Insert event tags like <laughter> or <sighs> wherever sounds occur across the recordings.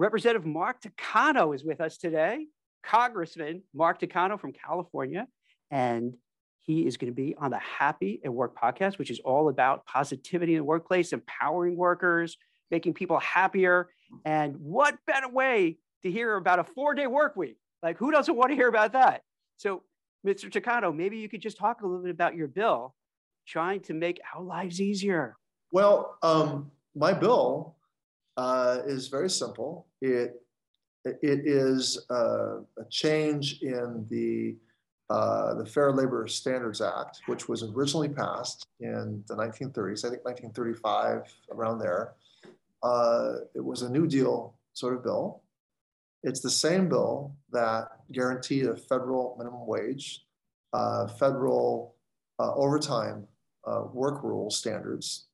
Representative Mark Takano is with us today, Congressman Mark Takano from California. And he is going to be on the Happy at Work podcast, which is all about positivity in the workplace, empowering workers, making people happier. And what better way to hear about a four day work week? Like, who doesn't want to hear about that? So, Mr. Takano, maybe you could just talk a little bit about your bill trying to make our lives easier. Well, um, my bill uh, is very simple. It it is uh, a change in the uh, the Fair Labor Standards Act, which was originally passed in the 1930s, I think 1935, around there. Uh, it was a New Deal sort of bill. It's the same bill that guaranteed a federal minimum wage, uh, federal uh, overtime work rule standards,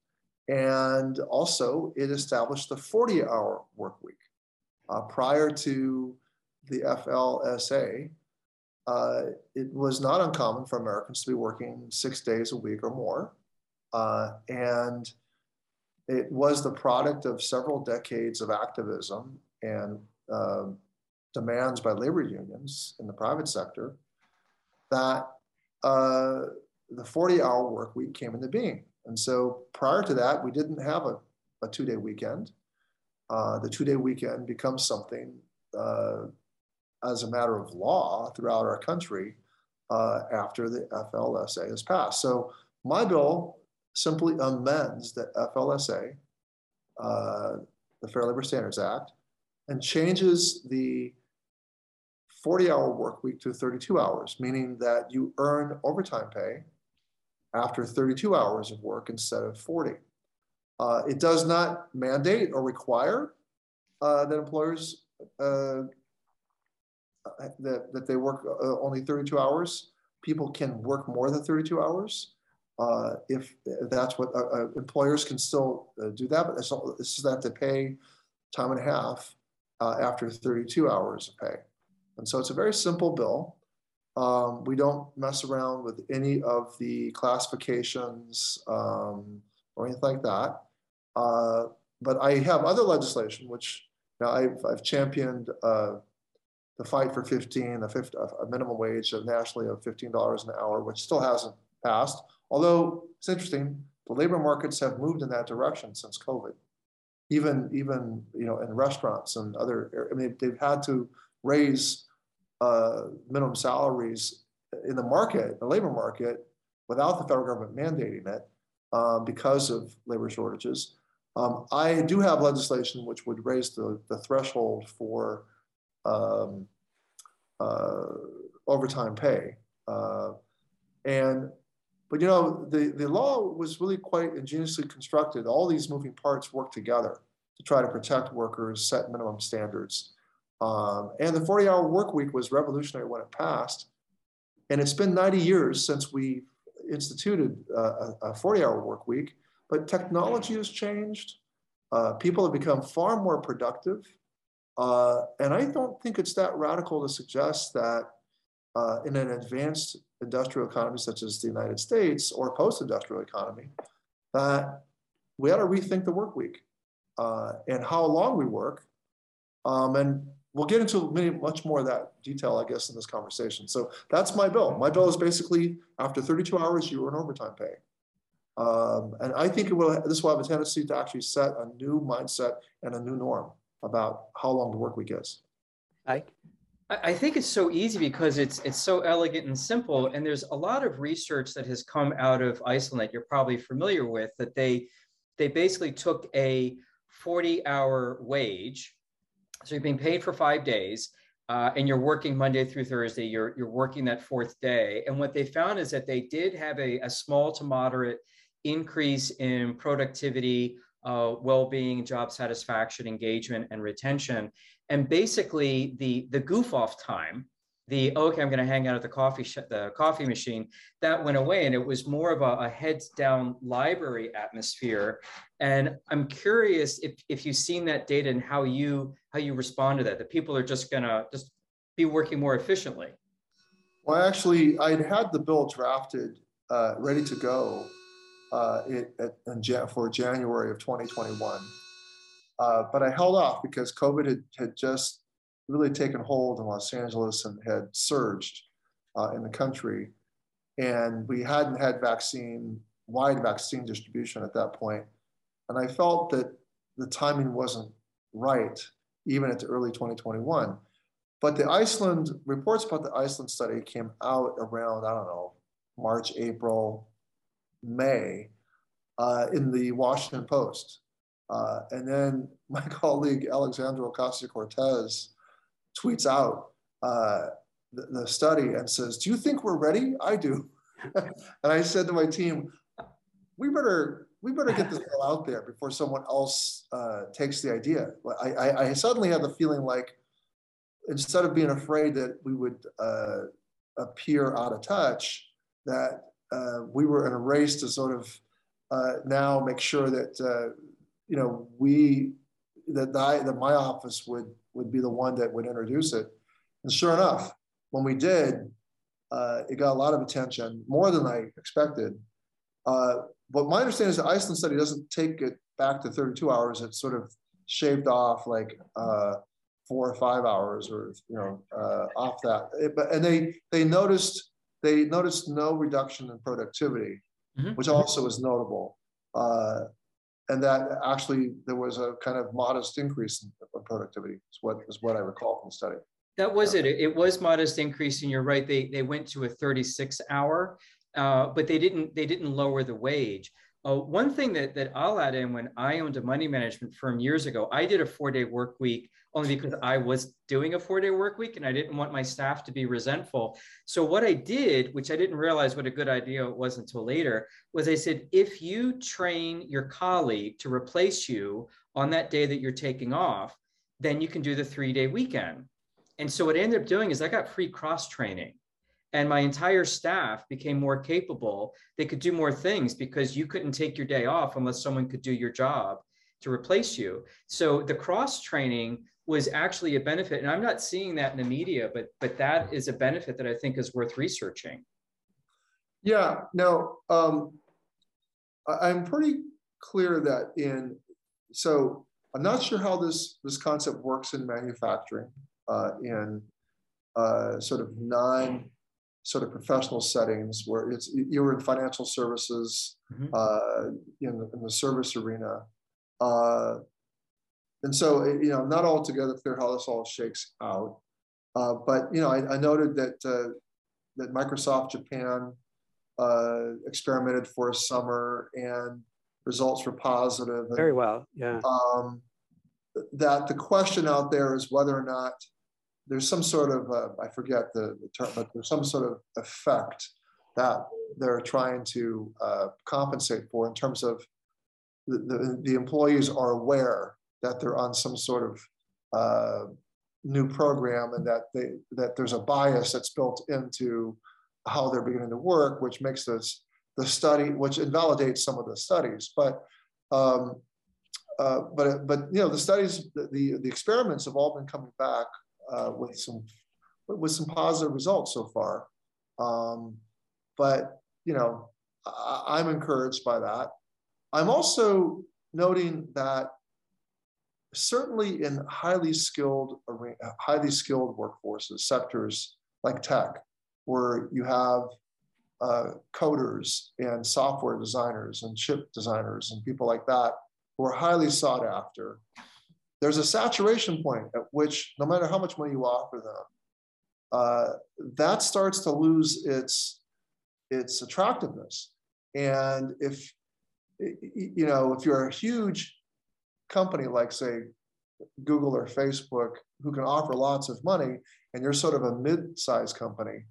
and also it established the 40 hour work week. Uh, prior to the FLSA, uh, it was not uncommon for Americans to be working six days a week or more. Uh, and it was the product of several decades of activism and uh, demands by labor unions in the private sector that uh, the 40 hour work week came into being. And so prior to that, we didn't have a, a two day weekend. Uh, the two day weekend becomes something uh, as a matter of law throughout our country uh, after the FLSA is passed. So my bill simply amends the FLSA, uh, the Fair Labor Standards Act, and changes the 40 hour work week to 32 hours, meaning that you earn overtime pay after 32 hours of work instead of 40. Uh, it does not mandate or require uh, that employers uh, that, that they work uh, only 32 hours. People can work more than 32 hours. Uh, if, that's what uh, uh employers can still uh, do that, but this is that to pay time and a half uh, after 32 hours of pay. And so it's a very simple bill. Um, we don't mess around with any of the classifications um, or anything like that. but I have other legislation, which now I've, I've championed the fight for 15, a, 50, a minimum wage of nationally of $15 an hour, which still hasn't passed. Although it's interesting, the labor markets have moved in that direction since COVID. Even, even you know, in restaurants and other, I mean, they've had to raise uh, minimum salaries in the market, the labor market, without the federal government mandating it um, because of labor shortages. Um, I do have legislation which would raise the, the threshold for um, uh, overtime pay. Uh, and, but you know, the, the law was really quite ingeniously constructed. All these moving parts work together to try to protect workers, set minimum standards. Um, and the 40 hour work week was revolutionary when it passed. And it's been 90 years since we instituted uh, a 40 hour work week, but technology has changed. Uh, people have become far more productive. Uh, and I don't think it's that radical to suggest that uh, in an advanced industrial economy such as the United States or post-industrial economy, that we ought to rethink the work week uh, and how long we work. Um, and we'll get into many, much more of that detail, I guess, in this conversation. So that's my bill. My bill is basically after 32 hours, you earn overtime pay. Um, and I think it will, this will have a tendency to actually set a new mindset and a new norm about how long the work week is. Mike? I think it's so easy because it's it's so elegant and simple. And there's a lot of research that has come out of Iceland that you're probably familiar with that they they basically took a 40 hour wage. So you're being paid for five days uh, and you're working Monday through Thursday, you're, you're working that fourth day. And what they found is that they did have a, a small to moderate increase in productivity uh, well-being, job satisfaction, engagement, and retention. And basically, the the goof off time, the okay, I'm going to hang out at the coffee sh- the coffee machine, that went away, and it was more of a, a heads down library atmosphere. And I'm curious if if you've seen that data and how you how you respond to that. That people are just to just be working more efficiently. Well, actually, I'd had the bill drafted, uh, ready to go uh, it, at, in, for January of 2021. Uh, but I held off because COVID had, had just really taken hold in Los Angeles and had surged uh, in the country. And we hadn't had vaccine, wide vaccine distribution at that point. And I felt that the timing wasn't right, even at the early 2021. But the Iceland reports about the Iceland study came out around, I don't know, March, April, May uh, in the Washington Post. Uh, and then <laughs> my colleague Alexandria Ocasio Cortez tweets out uh, the, the, study and says, Do you think we're ready? I do. <laughs> and I said to my team, We better. We better get this all out there before someone else uh, takes the idea. I, I, I, suddenly had the feeling like instead of being afraid that we would uh, appear out of touch, that uh, we were in a race to sort of uh, now make sure that uh, you know we that I, that my office would would be the one that would introduce it. And sure enough, when we did, uh, it got a lot of attention, more than I expected. Uh, but my understanding is the Iceland study doesn't take it back to 32 hours. It's sort of shaved off like uh, four or five hours, or you know, uh, off that. It, but and they they noticed they noticed no reduction in productivity, mm-hmm. which also is notable. Uh, and that actually there was a kind of modest increase in productivity is what is what I recall from the study. That was it. It was modest increase, and you're right. They they went to a 36 hour, uh, but they didn't they didn't lower the wage. Uh, one thing that, that I'll add in when I owned a money management firm years ago, I did a four day work week only because I was doing a four day work week and I didn't want my staff to be resentful. So, what I did, which I didn't realize what a good idea it was until later, was I said, if you train your colleague to replace you on that day that you're taking off, then you can do the three day weekend. And so, what I ended up doing is I got free cross training and my entire staff became more capable they could do more things because you couldn't take your day off unless someone could do your job to replace you. So the cross training was actually a benefit and i'm not seeing that in the media but but that is a benefit that i think is worth researching. Yeah no um, i'm pretty clear that in so i'm not sure how this this concept works in manufacturing uh, in uh, sort of non sort of professional settings where it's you were in financial services mm-hmm. uh, in, the, in the service arena. Uh, and so you know not altogether clear how this all shakes out. Uh, but you know I, I noted that uh, that Microsoft Japan uh, experimented for a summer and results were positive. Very well yeah. Um, that the question out there is whether or not there's some sort of uh, I forget the, the, term, but there's some sort of effect that they're trying to uh, compensate for in terms of the, the, the, employees are aware that they're on some sort of uh, new program and that they that there's a bias that's built into how they're beginning to work, which makes this the study, which invalidates some of the studies, but. Um, uh, but but you know the studies the, the the experiments have all been coming back uh, with some with some positive results so far. Um, but you know, I, I'm encouraged by that. I'm also noting that certainly in highly skilled highly skilled workforces sectors like tech where you have uh, coders and software designers and chip designers and people like that who are highly sought after there's a saturation point at which no matter how much money you offer them, uh, that starts to lose its its attractiveness. And if you know, if you're a huge company like say Google or Facebook, who can offer lots of money, and you're sort of a mid-sized company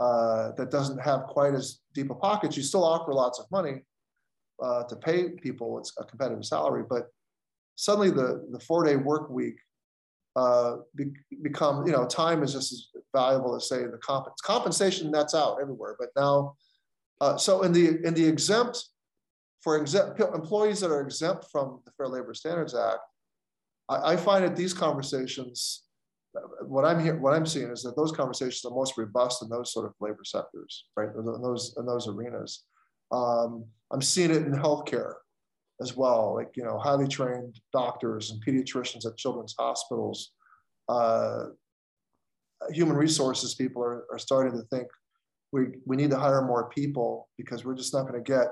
uh, that doesn't have quite as deep a pocket, you still offer lots of money uh, to pay people. It's a competitive salary, but suddenly the, the four day work week uh, be, become, you know, time is just as valuable as say the comp- compensation that's out everywhere. But now, uh, so in the, in the exempt, for exempt employees that are exempt from the Fair Labor Standards Act, I, I find that these conversations, what I'm here, what I'm seeing is that those conversations are most robust in those sort of labor sectors, right? In those in those arenas. Um, I'm seeing it in healthcare as well, like you know, highly trained doctors and pediatricians at children's hospitals. Uh, human resources people are, are starting to think we, we need to hire more people because we're just not going to get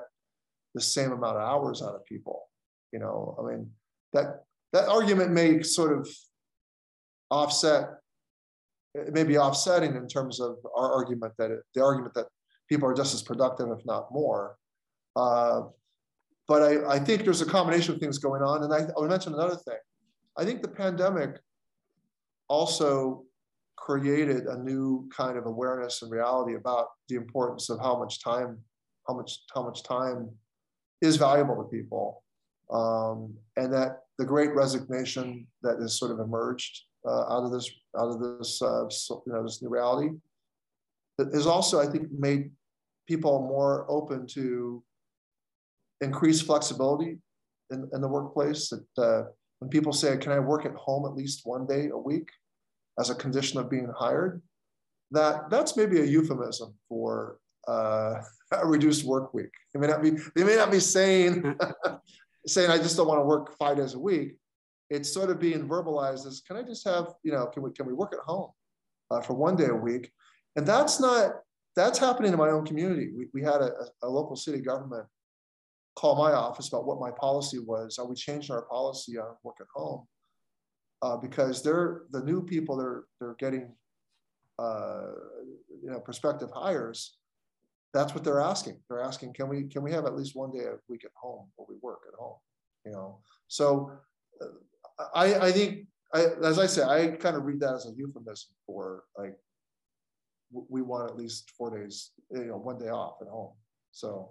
the same amount of hours out of people. You know, I mean, that that argument may sort of offset, it may be offsetting in terms of our argument that it, the argument that people are just as productive, if not more. Uh, but I, I think there's a combination of things going on. And I, I would mention another thing. I think the pandemic also created a new kind of awareness and reality about the importance of how much time, how much, how much time is valuable to people. Um, and that the great resignation that has sort of emerged uh, out of this, out of this, uh, you know, this new reality, has also, I think, made people more open to increased flexibility in, in the workplace. That uh, when people say, "Can I work at home at least one day a week?" as a condition of being hired, that that's maybe a euphemism for uh, <laughs> a reduced work week. They may not be they may not be saying <laughs> saying I just don't want to work five days a week. It's sort of being verbalized as can I just have you know can we can we work at home uh, for one day a week? And that's not that's happening in my own community. We, we had a, a local city government call my office about what my policy was. Are we changing our policy on work at home? uh, because they're the new people they're they're getting uh, you know prospective hires that's what they're asking they're asking can we can we have at least one day a week at home where we work at home you know so uh, i i think I, as i say i kind of read that as a euphemism for like we want at least four days you know one day off at home so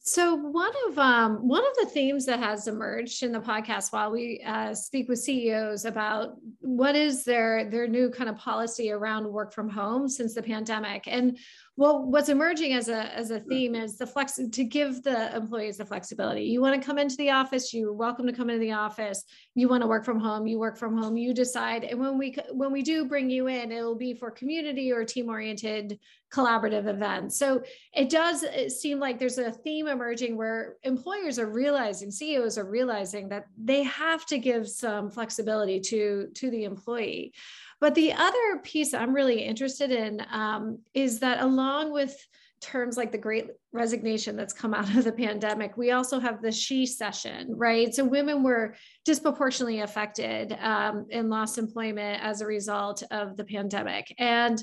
so one of um, one of the themes that has emerged in the podcast while we uh, speak with CEOs about what is their their new kind of policy around work from home since the pandemic, and well, what's emerging as a as a theme is the flex to give the employees the flexibility. You want to come into the office, you're welcome to come into the office. You want to work from home, you work from home. You decide. And when we when we do bring you in, it will be for community or team oriented collaborative events. So it does uh, seem like there's a theme emerging where employers are realizing, CEOs are realizing that they have to give some flexibility to to the employee. But the other piece I'm really interested in um, is that along with terms like the great resignation that's come out of the pandemic, we also have the shecession right? So women were disproportionately affected um, and lost employment as a result of the pandemic. And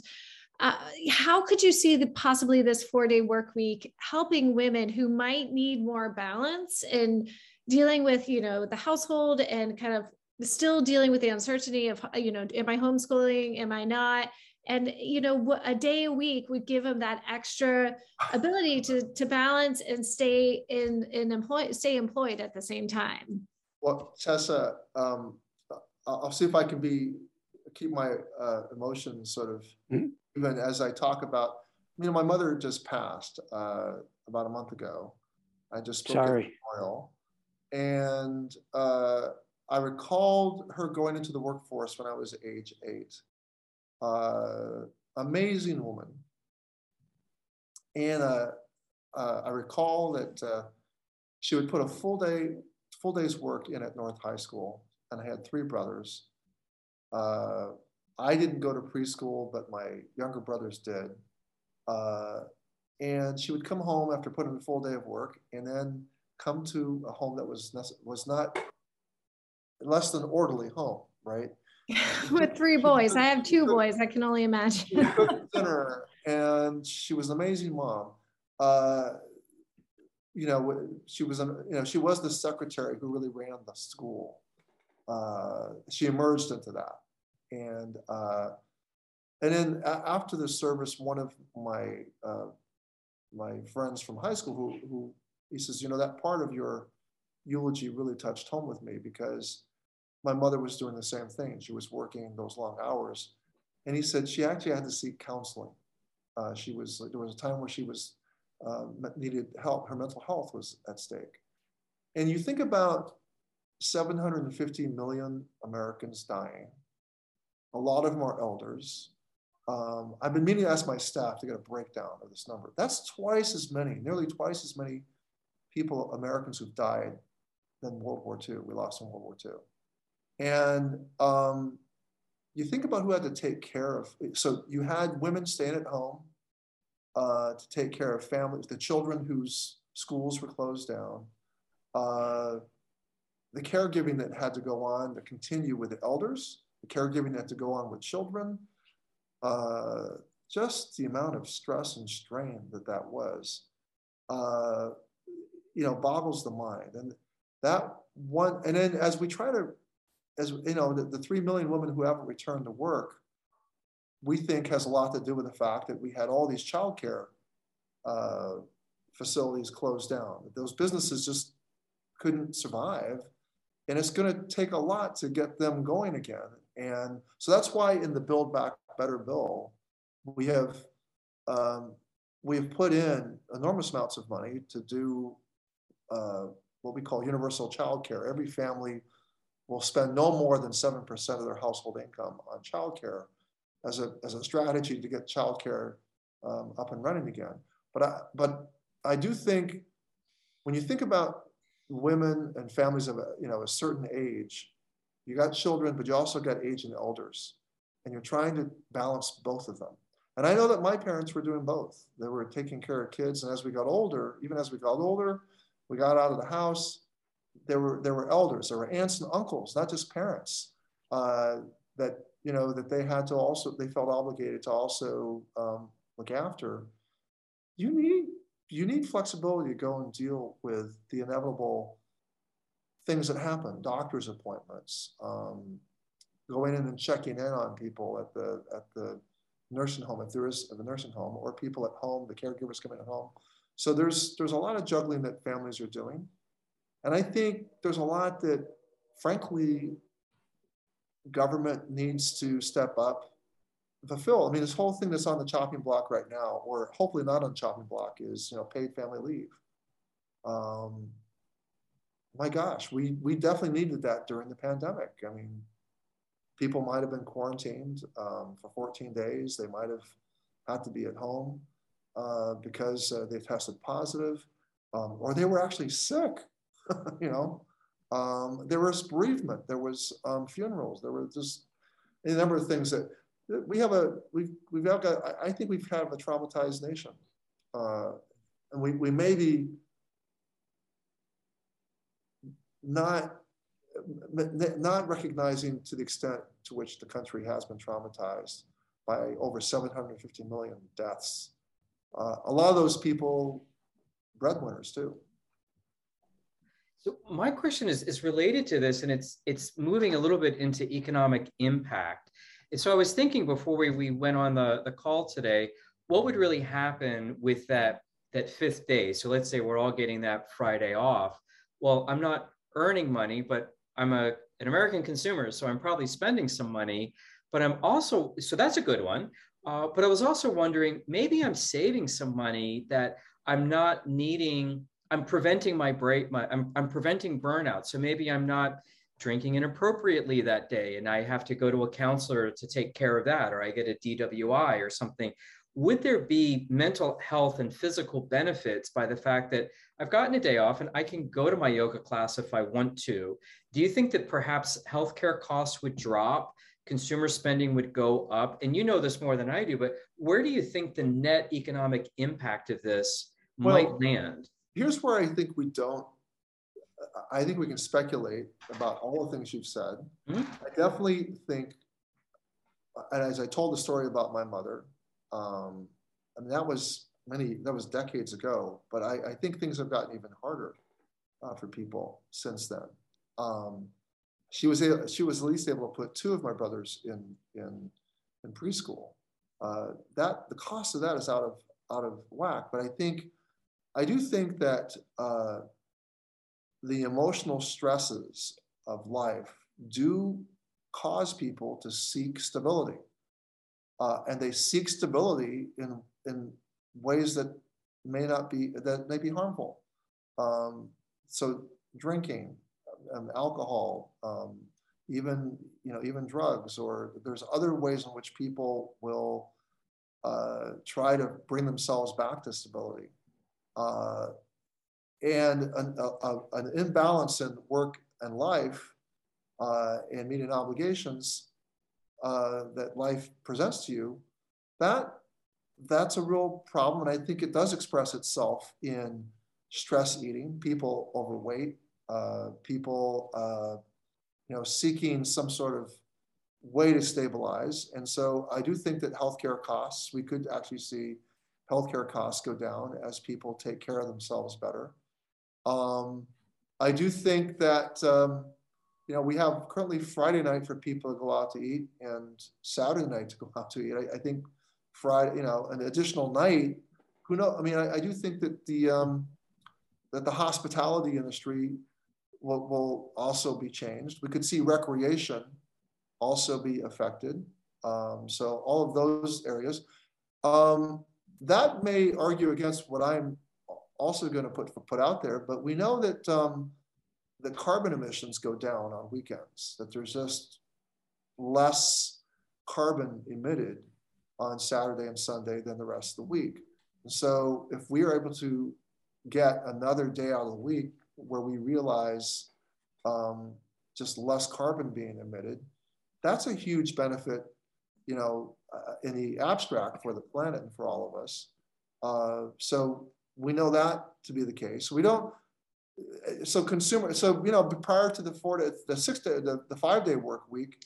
uh, how could you see the, possibly this four day work week helping women who might need more balance in dealing with you know the household and kind of still dealing with the uncertainty of you know am i homeschooling? Am i not? And you know a day a week would give them that extra <sighs> ability to to balance and stay in in employ stay employed at the same time. Well tessa um, i'll see if i can be keep my uh, emotions sort of mm-hmm. even as i talk about you know my mother just passed uh, about a month ago. I just spoke Sorry. at memorial. And uh, I recalled her going into the workforce when I was age eight. Uh, amazing woman. And uh, uh, I recall that uh, she would put a full day, full day's work in at North High School, and I had three brothers. Uh, I didn't go to preschool, but my younger brothers did. Uh, and she would come home after putting a full day of work, and then come to a home that was was not less than orderly home, right? <laughs> With three boys, I have two boys. I can only imagine. dinner, and she was an amazing mom. Uh, you know, she was, you know, she was the secretary who really ran the school. Uh, she emerged into that, and uh, and then after the service, one of my uh, my friends from high school who who he says, you know, that part of your eulogy really touched home with me because my mother was doing the same thing. She was working those long hours. And he said she actually had to seek counseling. Uh, she was, there was a time where she was, uh, needed help. Her mental health was at stake. And you think about 750 million Americans dying. A lot of them are elders. Um, I've been meaning to ask my staff to get a breakdown of this number. That's twice as many, nearly twice as many people, Americans who've died than World War II. We lost in World War II. And um, you think about who had to take care of, so you had women staying at home uh, to take care of families, the children whose schools were closed down, uh, the caregiving that had to go on to continue with the elders, the caregiving that had to go on with children, uh, just the amount of stress and strain that that was, uh, you know, boggles the mind. And that one, and then as we try to, as you know, the, the 3 million women who haven't returned to work, we think has a lot to do with the fact that we had all these childcare uh, facilities closed down. Those businesses just couldn't survive. And it's going to take a lot to get them going again. And so that's why in the Build Back Better bill, we have um, we have put in enormous amounts of money to do uh, what we call universal child care. Every family will spend no more than 7% of their household income on child care as a, as a strategy to get childcare um, up and running again. But I, but I do think when you think about women and families of a, you know a certain age, you got children, but you also got aging elders, and you're trying to balance both of them. And I know that my parents were doing both. They were taking care of kids, and as we got older, even as we got older, we got out of the house. There were there were elders, there were aunts and uncles, not just parents, uh, that you know, that they had to also, they felt obligated to also um, look after. You need, you need flexibility to go and deal with the inevitable things that happen, doctor's appointments, um, going in and checking in on people at the, at the nursing home, if there is a nursing home, or people at home, the caregivers coming at home. So there's, there's a lot of juggling that families are doing. And I think there's a lot that, frankly, government needs to step up, fulfill. I mean, this whole thing that's on the chopping block right now, or hopefully not on chopping block, is you know paid family leave. Um, my gosh, we we definitely needed that during the pandemic. I mean, people might have been quarantined um, for 14 days. They might have had to be at home uh, because uh, they tested positive, um, or they were actually sick. <laughs> you know, um, there was bereavement, there was um, funerals, there were just a number of things that we have a we've we've got I think we've had a traumatized nation, uh, and we we may be not not recognizing to the extent to which the country has been traumatized by over 750 million deaths. Uh, a lot of those people, breadwinners too. So my question is, is related to this, and it's it's moving a little bit into economic impact. And so I was thinking before we, we went on the, the call today, what would really happen with that that fifth day? So let's say we're all getting that Friday off. Well, I'm not earning money, but I'm a an American consumer, so I'm probably spending some money. But I'm also so that's a good one. Uh, but I was also wondering maybe I'm saving some money that I'm not needing I'm preventing my break, my, I'm, I'm preventing burnout. So maybe I'm not drinking inappropriately that day and I have to go to a counselor to take care of that, or I get a DWI or something. Would there be mental health and physical benefits by the fact that I've gotten a day off and I can go to my yoga class if I want to? Do you think that perhaps healthcare costs would drop? Consumer spending would go up. And you know this more than I do, but where do you think the net economic impact of this well, might land? here's where I think we don't. I think we can speculate about all the things you've said. Mm-hmm. I definitely think, and as I told the story about my mother, um, I mean that was many that was decades ago. But I, I think things have gotten even harder uh, for people since then. Um, she was able, she was at least able to put two of my brothers in in in preschool. Uh, that the cost of that is out of out of whack. But I think I do think that uh, the emotional stresses of life do cause people to seek stability. Uh, and they seek stability in, in ways that may not be, that may be harmful. Um, so drinking, um, alcohol, um, even, you know, even drugs, or there's other ways in which people will uh, try to bring themselves back to stability. Uh, and an, a, an imbalance in work and life uh, and meeting obligations uh, that life presents to you, that that's a real problem. And I think it does express itself in stress eating, people overweight, uh, people, uh, you know, seeking some sort of way to stabilize. And so I do think that healthcare costs, we could actually see healthcare costs go down as people take care of themselves better. Um, I do think that, um, you know, we have currently Friday night for people to go out to eat and Saturday night to go out to eat. I, I think Friday, you know, an additional night, who knows? I mean, I, I do think that the, um, that the hospitality industry will, will also be changed. We could see recreation also be affected. Um, so all of those areas. Um, that may argue against what I'm also going to put put out there, but we know that um, the carbon emissions go down on weekends. That there's just less carbon emitted on Saturday and Sunday than the rest of the week. And so if we are able to get another day out of the week where we realize um, just less carbon being emitted, that's a huge benefit, you know, uh, in the abstract for the planet and for all of us. Uh, so we know that to be the case. We don't. So consumer. So you know, prior to the four to the six day, the, the five day work week,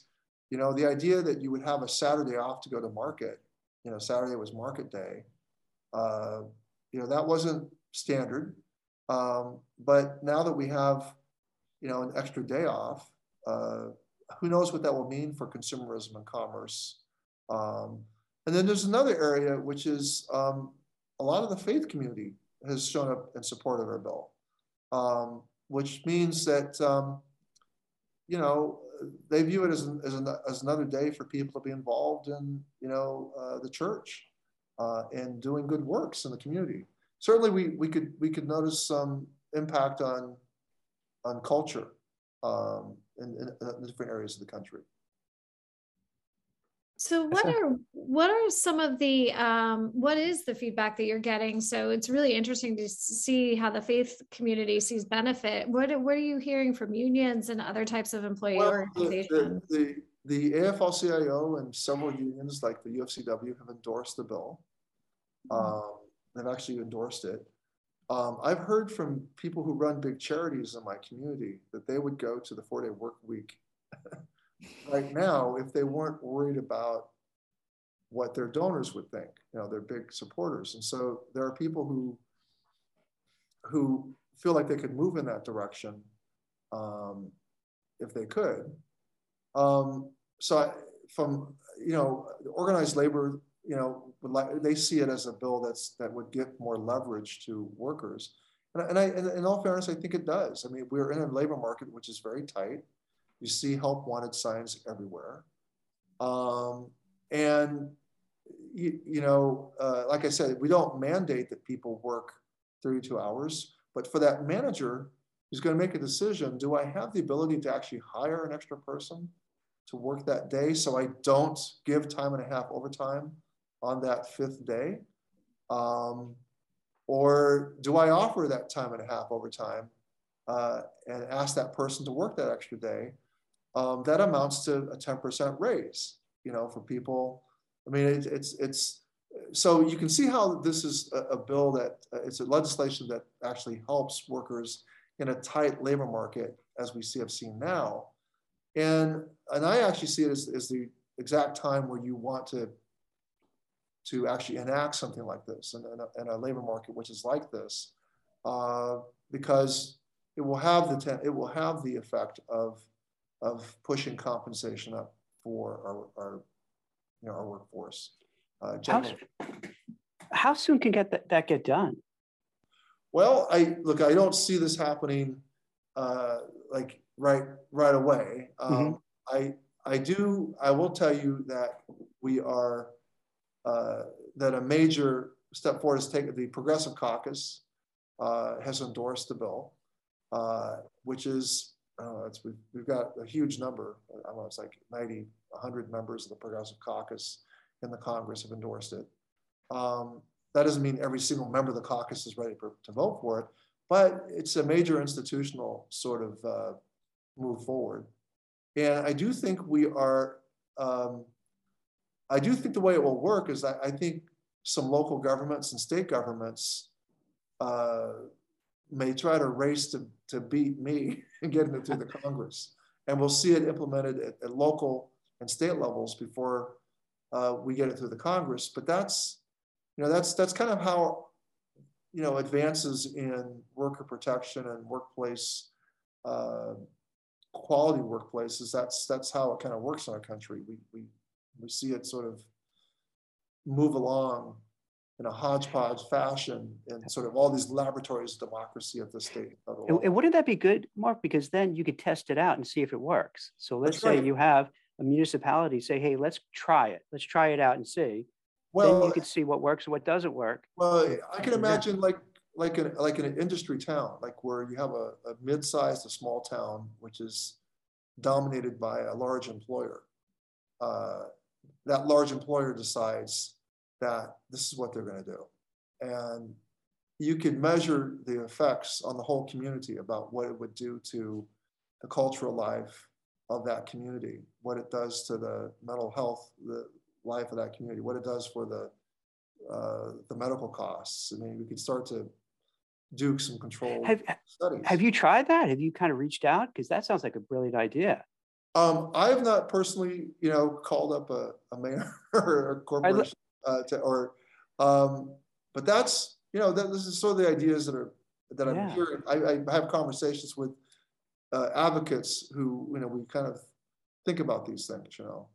you know, the idea that you would have a Saturday off to go to market. You know, Saturday was market day. Uh, you know, that wasn't standard. Um, but now that we have, you know, an extra day off, uh, who knows what that will mean for consumerism and commerce. Um, and then there's another area, which is um, a lot of the faith community has shown up in support of our bill, um, which means that, um, you know, they view it as, an, as, an, as, another day for people to be involved in, you know, uh, the church uh, and doing good works in the community certainly we, we could we could notice some impact on on culture um, in, in, in different areas of the country. So what are what are some of the um, what is the feedback that you're getting? So it's really interesting to see how the faith community sees benefit. What what are you hearing from unions and other types of employee well, organizations? The, the, the, the AFL-CIO and several unions like the UFCW have endorsed the bill. Mm-hmm. Um, They've actually endorsed it. Um, I've heard from people who run big charities in my community that they would go to the four day work week <laughs> right now if they weren't worried about what their donors would think. You know, they're big supporters. And so there are people who who feel like they could move in that direction um, if they could. Um, so I, from you know organized labor you know, they see it as a bill that's that would give more leverage to workers. And, and I, and in all fairness, I think it does. I mean, we're in a labor market which is very tight. You see help wanted signs everywhere. Um, and, you, you know, uh, like I said, we don't mandate that people work 32 hours, but for that manager who's going to make a decision, do I have the ability to actually hire an extra person to work that day so I don't give time and a half overtime on that fifth day? Um, or do I offer that time and a half overtime uh, and ask that person to work that extra day? Um, that amounts to a 10% raise, you know, for people. I mean, it, it's, it's, so you can see how this is a, a bill that uh, it's a legislation that actually helps workers in a tight labor market as we see have seen now. And, and I actually see it as, as the exact time where you want to to actually enact something like this in, in, a, in a labor market which is like this, uh, because it will have the ten, it will have the effect of of pushing compensation up for our, our you know our workforce. Uh, how, how, soon can get that, that get done? Well, I look. I don't see this happening uh, like right right away. Um, mm-hmm. I I do. I will tell you that we are uh, that a major step forward is taken. The Progressive Caucus uh, has endorsed the bill, uh, which is it's, we've, we've got a huge number. I don't know, it's like 90, 100 members of the Progressive Caucus in the Congress have endorsed it. Um, that doesn't mean every single member of the caucus is ready for, to vote for it, but it's a major institutional sort of uh, move forward. And I do think we are, um, I do think the way it will work is I, I think some local governments and state governments uh, may try to race to, to beat me <laughs> and getting it through the <laughs> Congress. And we'll see it implemented at, at local and state levels before uh, we get it through the Congress. But that's, you know, that's that's kind of how, you know, advances in worker protection and workplace uh, quality workplaces. That's that's how it kind of works in our country. We we we see it sort of move along in a hodgepodge fashion in sort of all these laboratories of democracy at the state and, and, wouldn't that be good, Mark? Because then you could test it out and see if it works. So let's say you have a municipality say, hey, let's try it. Let's try it out and see. Well, then you could see what works and what doesn't work. Well, I can imagine like like an like in an industry town, like where you have a, a mid-sized, a small town, which is dominated by a large employer. Uh, that large employer decides that this is what they're going to do. And you can measure the effects on the whole community about what it would do to the cultural life of that community, what it does to the mental health, the life of that community, what it does for the uh, the medical costs. I mean, we could start to do some control have, studies. Have you tried that? Have you kind of reached out? Because that sounds like a brilliant idea. Um, I have not personally, you know, called up a, a mayor <laughs> or a corporation uh, to, or, um, but that's, you know, that this is sort of the ideas that are, that I'm yeah. hearing. I, I, have conversations with uh, advocates who, you know, we kind of think about these things, you know.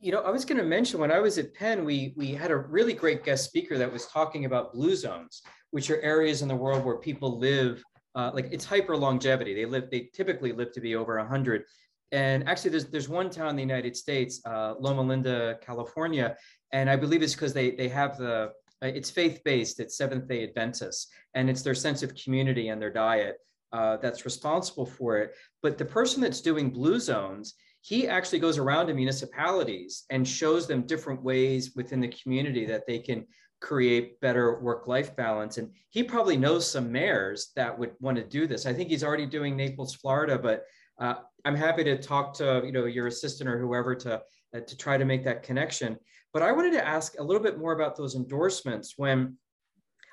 You know, I was going to mention when I was at Penn, we we had a really great guest speaker that was talking about blue zones, which are areas in the world where people live uh, like it's hyper longevity. They live, they typically live to be over 100. And actually, there's there's one town in the United States, uh, Loma Linda, California, and I believe it's because they they have the uh, it's faith based. It's Seventh Day Adventists, and it's their sense of community and their diet uh, that's responsible for it. But the person that's doing blue zones, he actually goes around to municipalities and shows them different ways within the community that they can create better work-life balance. And he probably knows some mayors that would want to do this. I think he's already doing Naples, Florida, but uh, I'm happy to talk to you know your assistant or whoever to uh, to try to make that connection. But I wanted to ask a little bit more about those endorsements when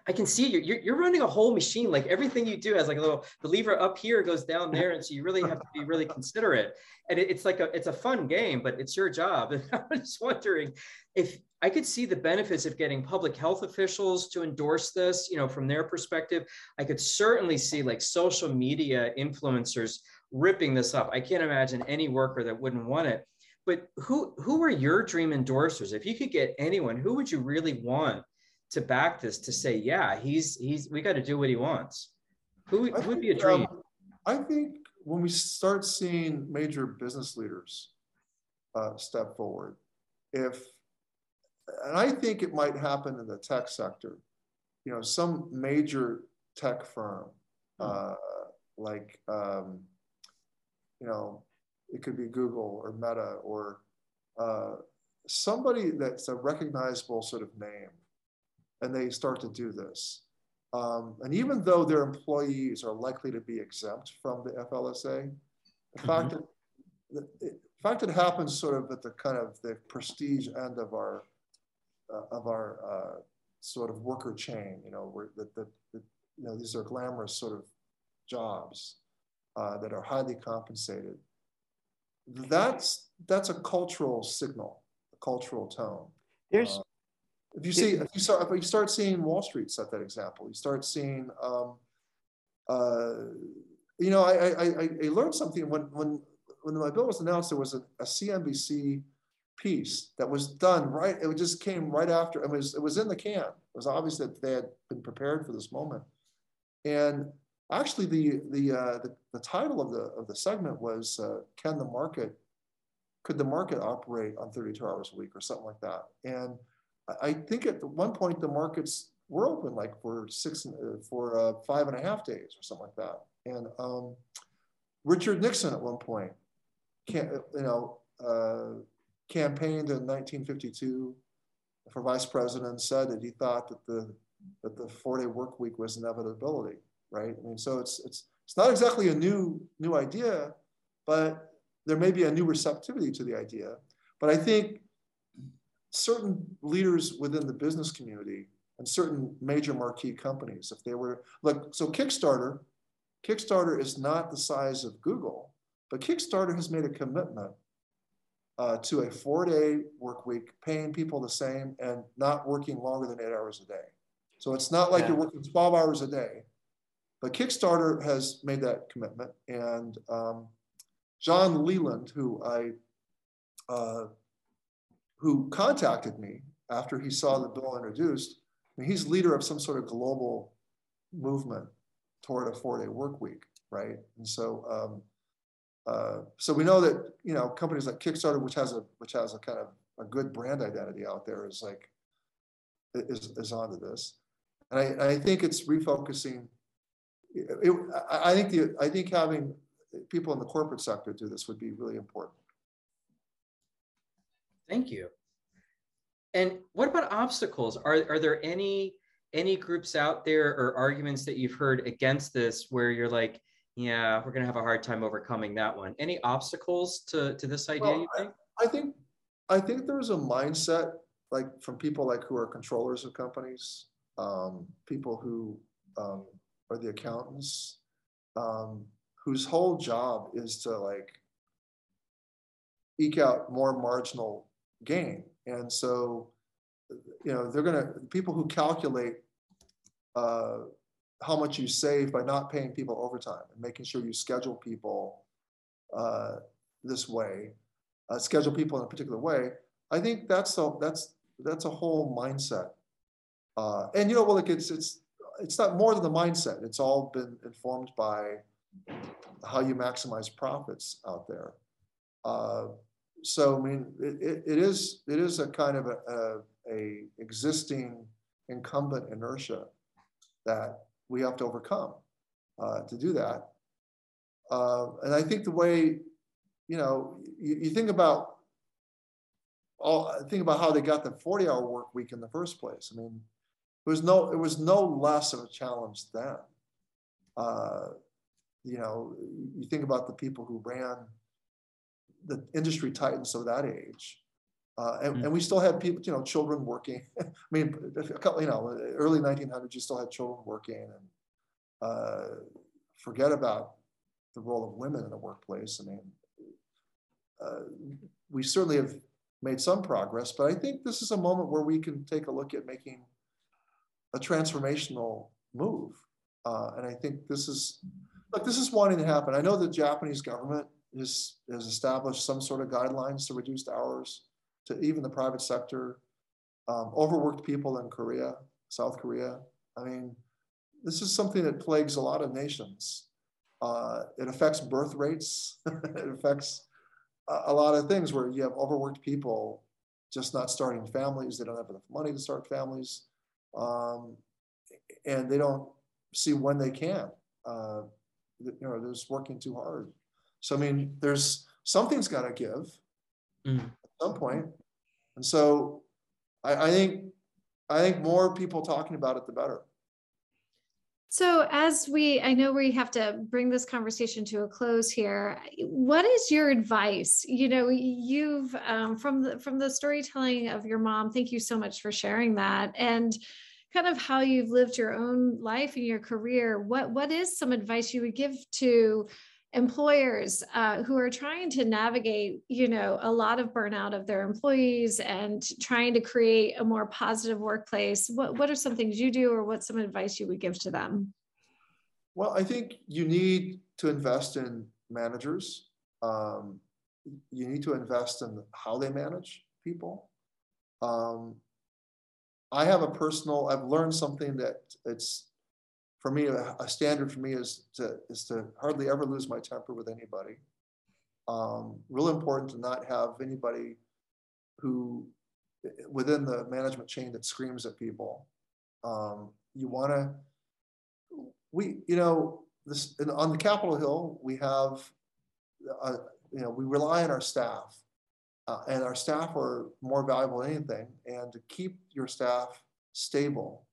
I can see you, you're, you're running a whole machine. Like everything you do has like a little, the lever up here goes down there. And so you really have to be really considerate. And it, it's like a, it's a fun game, but it's your job. <laughs> And I'm just wondering if I could see the benefits of getting public health officials to endorse this, you know, from their perspective. I could certainly see like social media influencers ripping this up. I can't imagine any worker that wouldn't want it. But who who are your dream endorsers? If you could get anyone, who would you really want to back this to say, yeah, he's he's we got to do what he wants? Who, who would be a dream? Um, I think when we start seeing major business leaders uh, step forward, if and I think it might happen in the tech sector, you know, some major tech firm hmm. uh, like um, you know, it could be Google or Meta or uh, somebody that's a recognizable sort of name, and they start to do this. Um, and even though their employees are likely to be exempt from the FLSA, the mm-hmm. fact that the, it, fact it happens sort of at the kind of the prestige end of our uh, of our uh, sort of worker chain, you know, where the, the, the, you know these are glamorous sort of jobs uh, that are highly compensated. That's that's a cultural signal, a cultural tone. There's uh, if you see if you start if you start seeing Wall Street set that example, you start seeing um, uh, you know I, I, I learned something when when when my bill was announced. There was a, a CNBC piece that was done right. It just came right after. It was it was in the can. It was obvious that they had been prepared for this moment, and Actually, the the, uh, the, the title of the of the segment was uh, "Can the market could the market operate on 32 hours a week or something like that?" And I think at one point the markets were open like for six uh, for uh, five and a half days or something like that. And um, Richard Nixon at one point, can, you know, uh, campaigned in 1952 for vice president, said that he thought that the that the four-day work week was inevitability. Right? I mean, so it's it's it's not exactly a new new idea, but there may be a new receptivity to the idea. But I think certain leaders within the business community and certain major marquee companies, if they were like, so Kickstarter, Kickstarter is not the size of Google, but Kickstarter has made a commitment uh, to a four day work week, paying people the same and not working longer than eight hours a day. So it's not like yeah. you're working 12 hours a day, but Kickstarter has made that commitment. And um, John Leland, who I, uh, who contacted me after he saw the bill introduced, I mean, he's leader of some sort of global movement toward a four-day work week, right? And so, um, uh, so we know that you know companies like Kickstarter, which has a which has a kind of a good brand identity out there, is like is is onto this, and I, I think it's refocusing. It, I think the I think having people in the corporate sector do this would be really important. Thank you. And what about obstacles? Are, are there any any groups out there or arguments that you've heard against this where you're like, yeah, we're gonna have a hard time overcoming that one? Any obstacles to, to this idea, well, you think? I, I think I think there's a mindset like from people like who are controllers of companies, um, people who um, are the accountants, um, whose whole job is to like eke out more marginal gain and so, you know, they're going to, people who calculate uh, how much you save by not paying people overtime and making sure you schedule people uh, this way, uh, schedule people in a particular way. I think that's a, that's, that's a whole mindset. Uh, and, you know, well, like it's, it's, it's not more than the mindset. It's all been informed by how you maximize profits out there. Uh, so I mean, it, it is it is a kind of a, a, a, existing incumbent inertia that we have to overcome uh, to do that. Uh, and I think the way, you know, you, you, think about all think about how they got the 40 hour work week in the first place. I mean, it was no it was no less of a challenge then. Uh, you know, you think about the people who ran the industry titans of that age. Uh, and, mm. and, we still had people, you know, children working. <laughs> I mean, a couple, you know, early 1900s, you still had children working, and uh, forget about the role of women in the workplace. I mean, uh, we certainly have made some progress, but I think this is a moment where we can take a look at making a transformational move. Uh, and I think this is, look, this is wanting to happen. I know the Japanese government has, has established some sort of guidelines to reduced hours to even the private sector. Um, overworked people in Korea, South Korea. I mean, this is something that plagues a lot of nations. Uh, it affects birth rates. <laughs> it affects a, a, lot of things where you have overworked people just not starting families. They don't have enough money to start families. Um, and they don't see when they can. Uh, you know, they're just working too hard. So I mean, there's something's got to give mm. at some point, and so I, I think I think more people talking about it, the better. So, as we, I know we have to bring this conversation to a close here. What is your advice? You know, you've um, from the from the storytelling of your mom. Thank you so much for sharing that, and kind of how you've lived your own life and your career. What what is some advice you would give to employers uh, who are trying to navigate you know a lot of burnout of their employees and trying to create a more positive workplace what, what are some things you do or what's some advice you would give to them? Well i think you need to invest in managers. Um, you need to invest in how they manage people. Um, i have a personal i've learned something that it's for me, a, a, standard for me is to is to hardly ever lose my temper with anybody. Um, real important to not have anybody who within the management chain that screams at people. Um, you want to, we, you know, this on the Capitol Hill, we have, uh, you know, we rely on our staff, uh, and our staff are more valuable than anything. And to keep your staff stable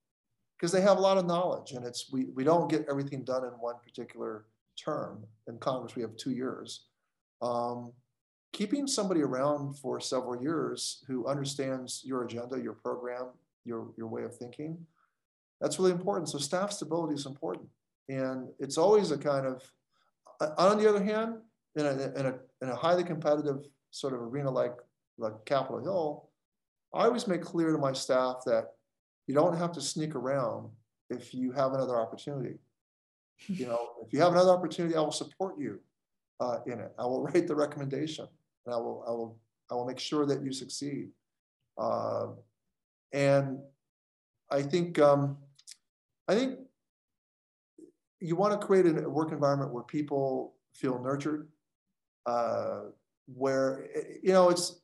because they have a lot of knowledge and it's we, we don't get everything done in one particular term. In congress we have two years. Um, keeping somebody around for several years who understands your agenda your program your, your way of thinking that's really important. So staff stability is important. And it's always a kind of on the other hand in a, in a, in a highly competitive sort of arena like, like capitol hill i always make clear to my staff that you don't have to sneak around if you have another opportunity. You know, if you have another opportunity, I will support you uh, in it. I will <laughs> write the recommendation, and I will, I will, I will make sure that you succeed. Uh, and I think, um, I think you want to create a work environment where people feel nurtured, uh, where you know it's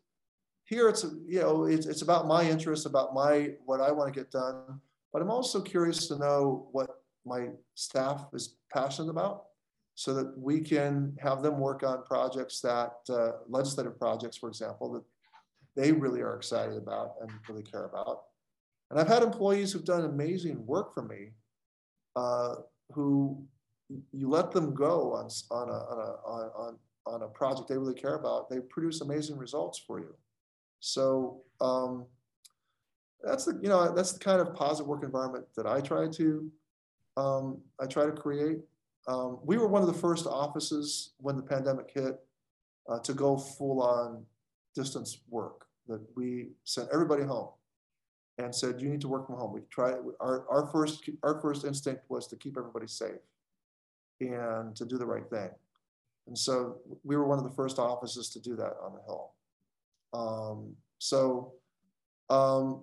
here it's, you know, it's, it's about my interests, about my, what I want to get done. But I'm also curious to know what my staff is passionate about so that we can have them work on projects that, uh, legislative projects, for example, that they really are excited about and really care about. And I've had employees who've done amazing work for me uh, who you let them go on, on, a, on, a, on, on a project they really care about, they produce amazing results for you. So um, that's the you know that's the kind of positive work environment that I try to um, I try to create. Um, we were one of the first offices when the pandemic hit uh, to go full on distance work. That we sent everybody home and said you need to work from home. We tried our our first our first instinct was to keep everybody safe and to do the right thing. And so we were one of the first offices to do that on the Hill. Um, so um,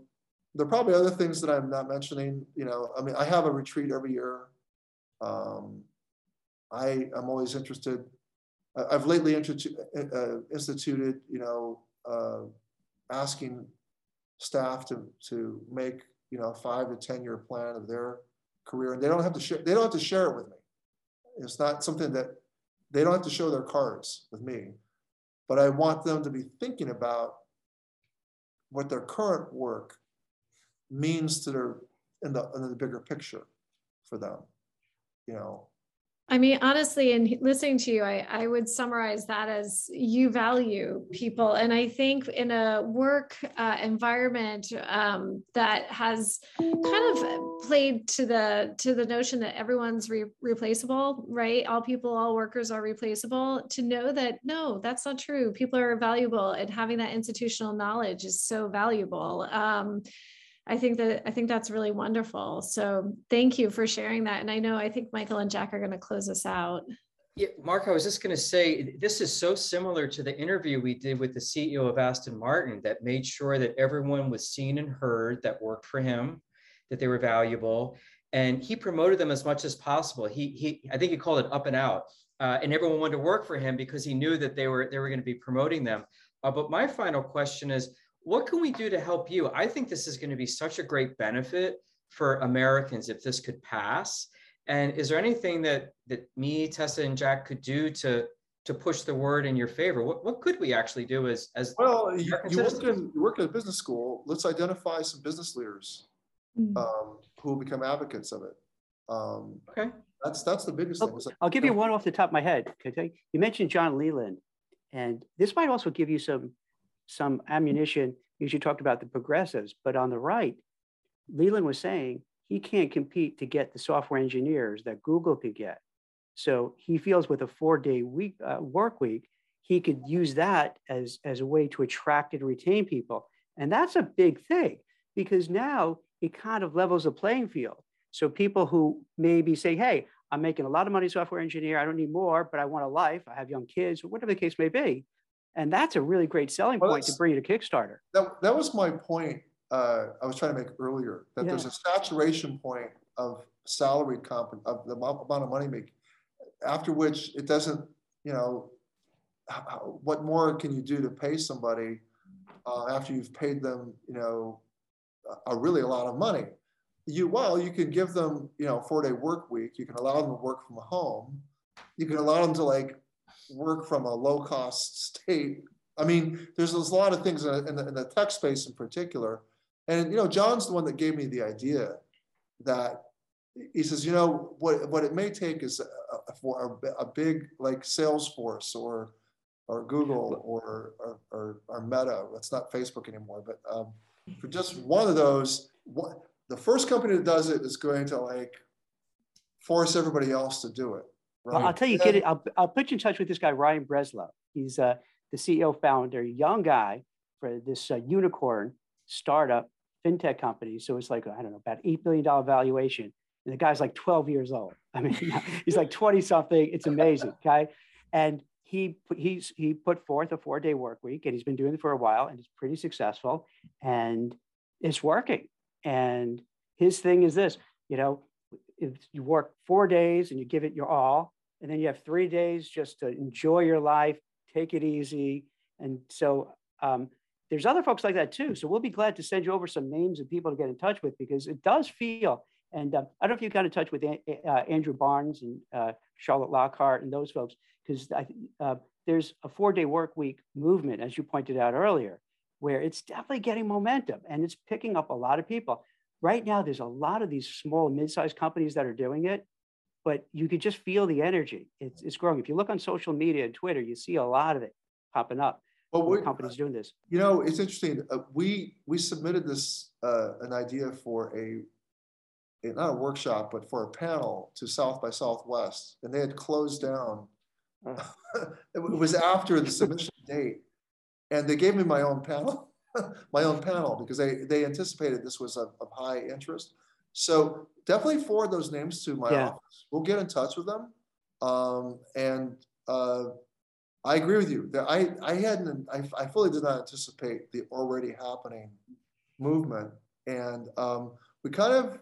there are probably other things that I'm not mentioning. You know, I mean, I have a retreat every year. Um, I am always interested. I've lately uh, instituted, you know, uh, asking staff to to make you know five to ten year plan of their career, and they don't have to share. They don't have to share it with me. It's not something that they don't have to show their cards with me but I want them to be thinking about what their current work means to their in the in the bigger picture for them. You know, I mean, honestly, in listening to you, I, I would summarize that as you value people. And I think in a work uh, environment um, that has kind of played to the to the notion that everyone's re- replaceable, right? All people, all workers are replaceable. To know that no, that's not true. People are valuable, and having that institutional knowledge is so valuable. Um, I think that I think that's really wonderful. So thank you for sharing that. And I know I think Michael and Jack are going to close us out. Yeah, Mark, I was just going to say this is so similar to the interview we did with the CEO of Aston Martin that made sure that everyone was seen and heard that worked for him, that they were valuable, and he promoted them as much as possible. He he I think he called it up and out, uh, and everyone wanted to work for him because he knew that they were they were going to be promoting them. Uh, but my final question is what can we do to help you? I think this is going to be such a great benefit for Americans if this could pass. And is there anything that that me, Tessa, and Jack could do to to push the word in your favor? What what could we actually do as as well? You, you work in you work at a business school. Let's identify some business leaders mm. um, who will become advocates of it. Um, okay, that's that's the biggest I'll, thing. I'll give you one off the top of my head. Okay, you mentioned John Leland, and this might also give you some some ammunition because you talked about the progressives. But on the right, Leland was saying he can't compete to get the software engineers that Google could get. So he feels with a four-day week uh, work week, he could use that as, as a way to attract and retain people. And that's a big thing because now it kind of levels the playing field. So people who maybe say, hey, I'm making a lot of money software engineer, I don't need more, but I want a life, I have young kids, or whatever the case may be, and that's a really great selling well, point to bring you to Kickstarter. That, that was my point uh, I was trying to make earlier, that yeah. there's a saturation point of salary comp, of the amount of money making, after which it doesn't, you know, how, what more can you do to pay somebody uh, after you've paid them, you know, a, a really a lot of money? You well, you can give them, you know, four day work week. You can allow them to work from home. You can allow them to like work from a low cost <laughs> state. I mean, there's, a lot of things in the, in the, tech space in particular. And, you know, John's the one that gave me the idea that he says, you know, what what it may take is a, for a, a, big like Salesforce or or Google or or, or, or Meta. It's not Facebook anymore, but um, for just one of those, what, the first company that does it is going to like force everybody else to do it. Right? Well, I'll tell you, get it. I'll, I'll put you in touch with this guy, Ryan Breslow. He's uh, the CEO founder, young guy for this uh, unicorn startup fintech company. So it's like, I don't know, about $8 billion valuation. And the guy's like 12 years old. I mean, <laughs> he's like 20 something. It's amazing. Okay. And he he's he put forth a four day work week and he's been doing it for a while and it's pretty successful and it's working. And his thing is this, you know, if you work four days and you give it your all, and then you have three days just to enjoy your life, take it easy. And so um, there's other folks like that too. So we'll be glad to send you over some names of people to get in touch with because it does feel. And uh, I don't know if you got in touch with uh, Andrew Barnes and uh, Charlotte Lockhart and those folks because uh, there's a four-day work week movement, as you pointed out earlier, where it's definitely getting momentum and it's picking up a lot of people. Right now, there's a lot of these small and mid-sized companies that are doing it, but you could just feel the energy. It's, it's growing. If you look on social media and Twitter, you see a lot of it popping up. Well, we, companies doing this. You know, it's interesting. Uh, we we submitted this uh, an idea for a, a, not a workshop, but for a panel to South by Southwest, and they had closed down. <laughs> it was after the submission date, and they gave me my own panel, <laughs> my own panel because they they anticipated this was of, of high interest. So definitely forward those names to my yeah. office. We'll get in touch with them, um, and. Uh, I agree with you. That I I hadn't I, I fully did not anticipate the already happening movement, and um, we kind of,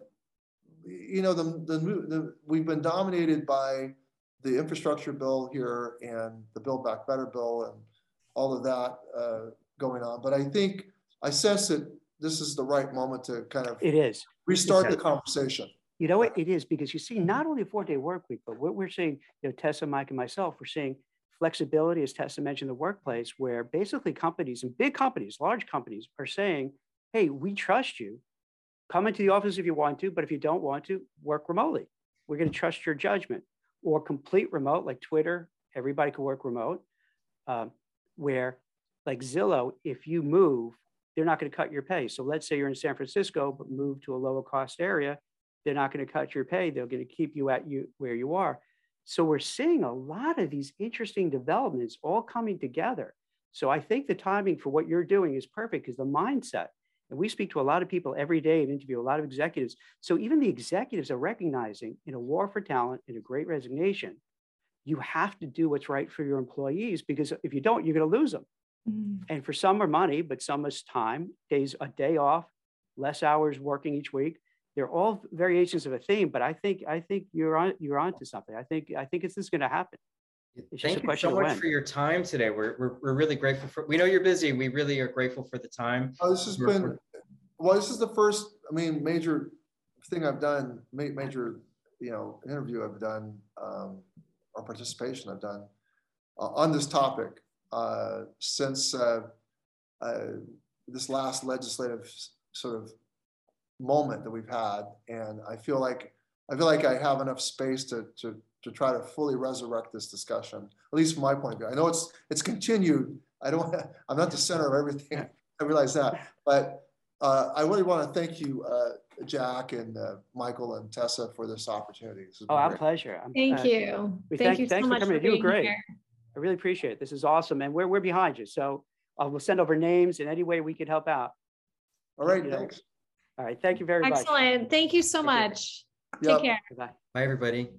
you know, the, the the we've been dominated by the infrastructure bill here and the Build Back Better bill and all of that uh, going on. But I think I sense that this is the right moment to kind of it is restart the conversation. You know what it is because you see not only a four day work week, but what we're seeing, you know, Tessa, Mike, and myself, we're seeing flexibility, as Tessa mentioned, the workplace, where basically companies and big companies, large companies are saying, hey, we trust you. Come into the office if you want to, but if you don't want to, work remotely. We're going to trust your judgment. Or complete remote, like Twitter, everybody can work remote. Um, where, like Zillow, if you move, they're not going to cut your pay. So let's say you're in San Francisco, but move to a lower cost area, they're not going to cut your pay. They're going to keep you at you where you are. So we're seeing a lot of these interesting developments all coming together. So I think the timing for what you're doing is perfect because the mindset, and we speak to a lot of people every day and interview a lot of executives. So even the executives are recognizing in a war for talent, in a great resignation, you have to do what's right for your employees because if you don't, you're going to lose them. Mm. And for some are money, but some is time, days, a day off, less hours working each week they're all variations of a theme, but I think I think you're on you're onto something. I think I think this is going to happen. It's Thank you so much for your time today. We're, we're, we're really grateful for. We know you're busy. We really are grateful for the time. Oh, this has we're, been well. This is the first. I mean, major thing I've done. Major, you know, interview I've done um, or participation I've done uh, on this topic since uh, uh this last legislative sort of moment that we've had, and I feel like I feel like I have enough space to to to try to fully resurrect this discussion, at least from my point of view. I know it's it's continued. I don't. <laughs> I'm not the center of everything. <laughs> I realize that, but uh, I really want to thank you, uh, Jack and uh, Michael and Tessa, for this opportunity. This oh, our great. pleasure. I'm, thank uh, you. Thank, thank, you thanks so for coming. For you great. Here. I really appreciate it. This is awesome, and we're we're behind you. So uh, we'll send over names in any way we can help out. All right. You thanks. All right. Thank you very Excellent. much. Excellent. Thank you so much. Take care. Bye, Bye everybody.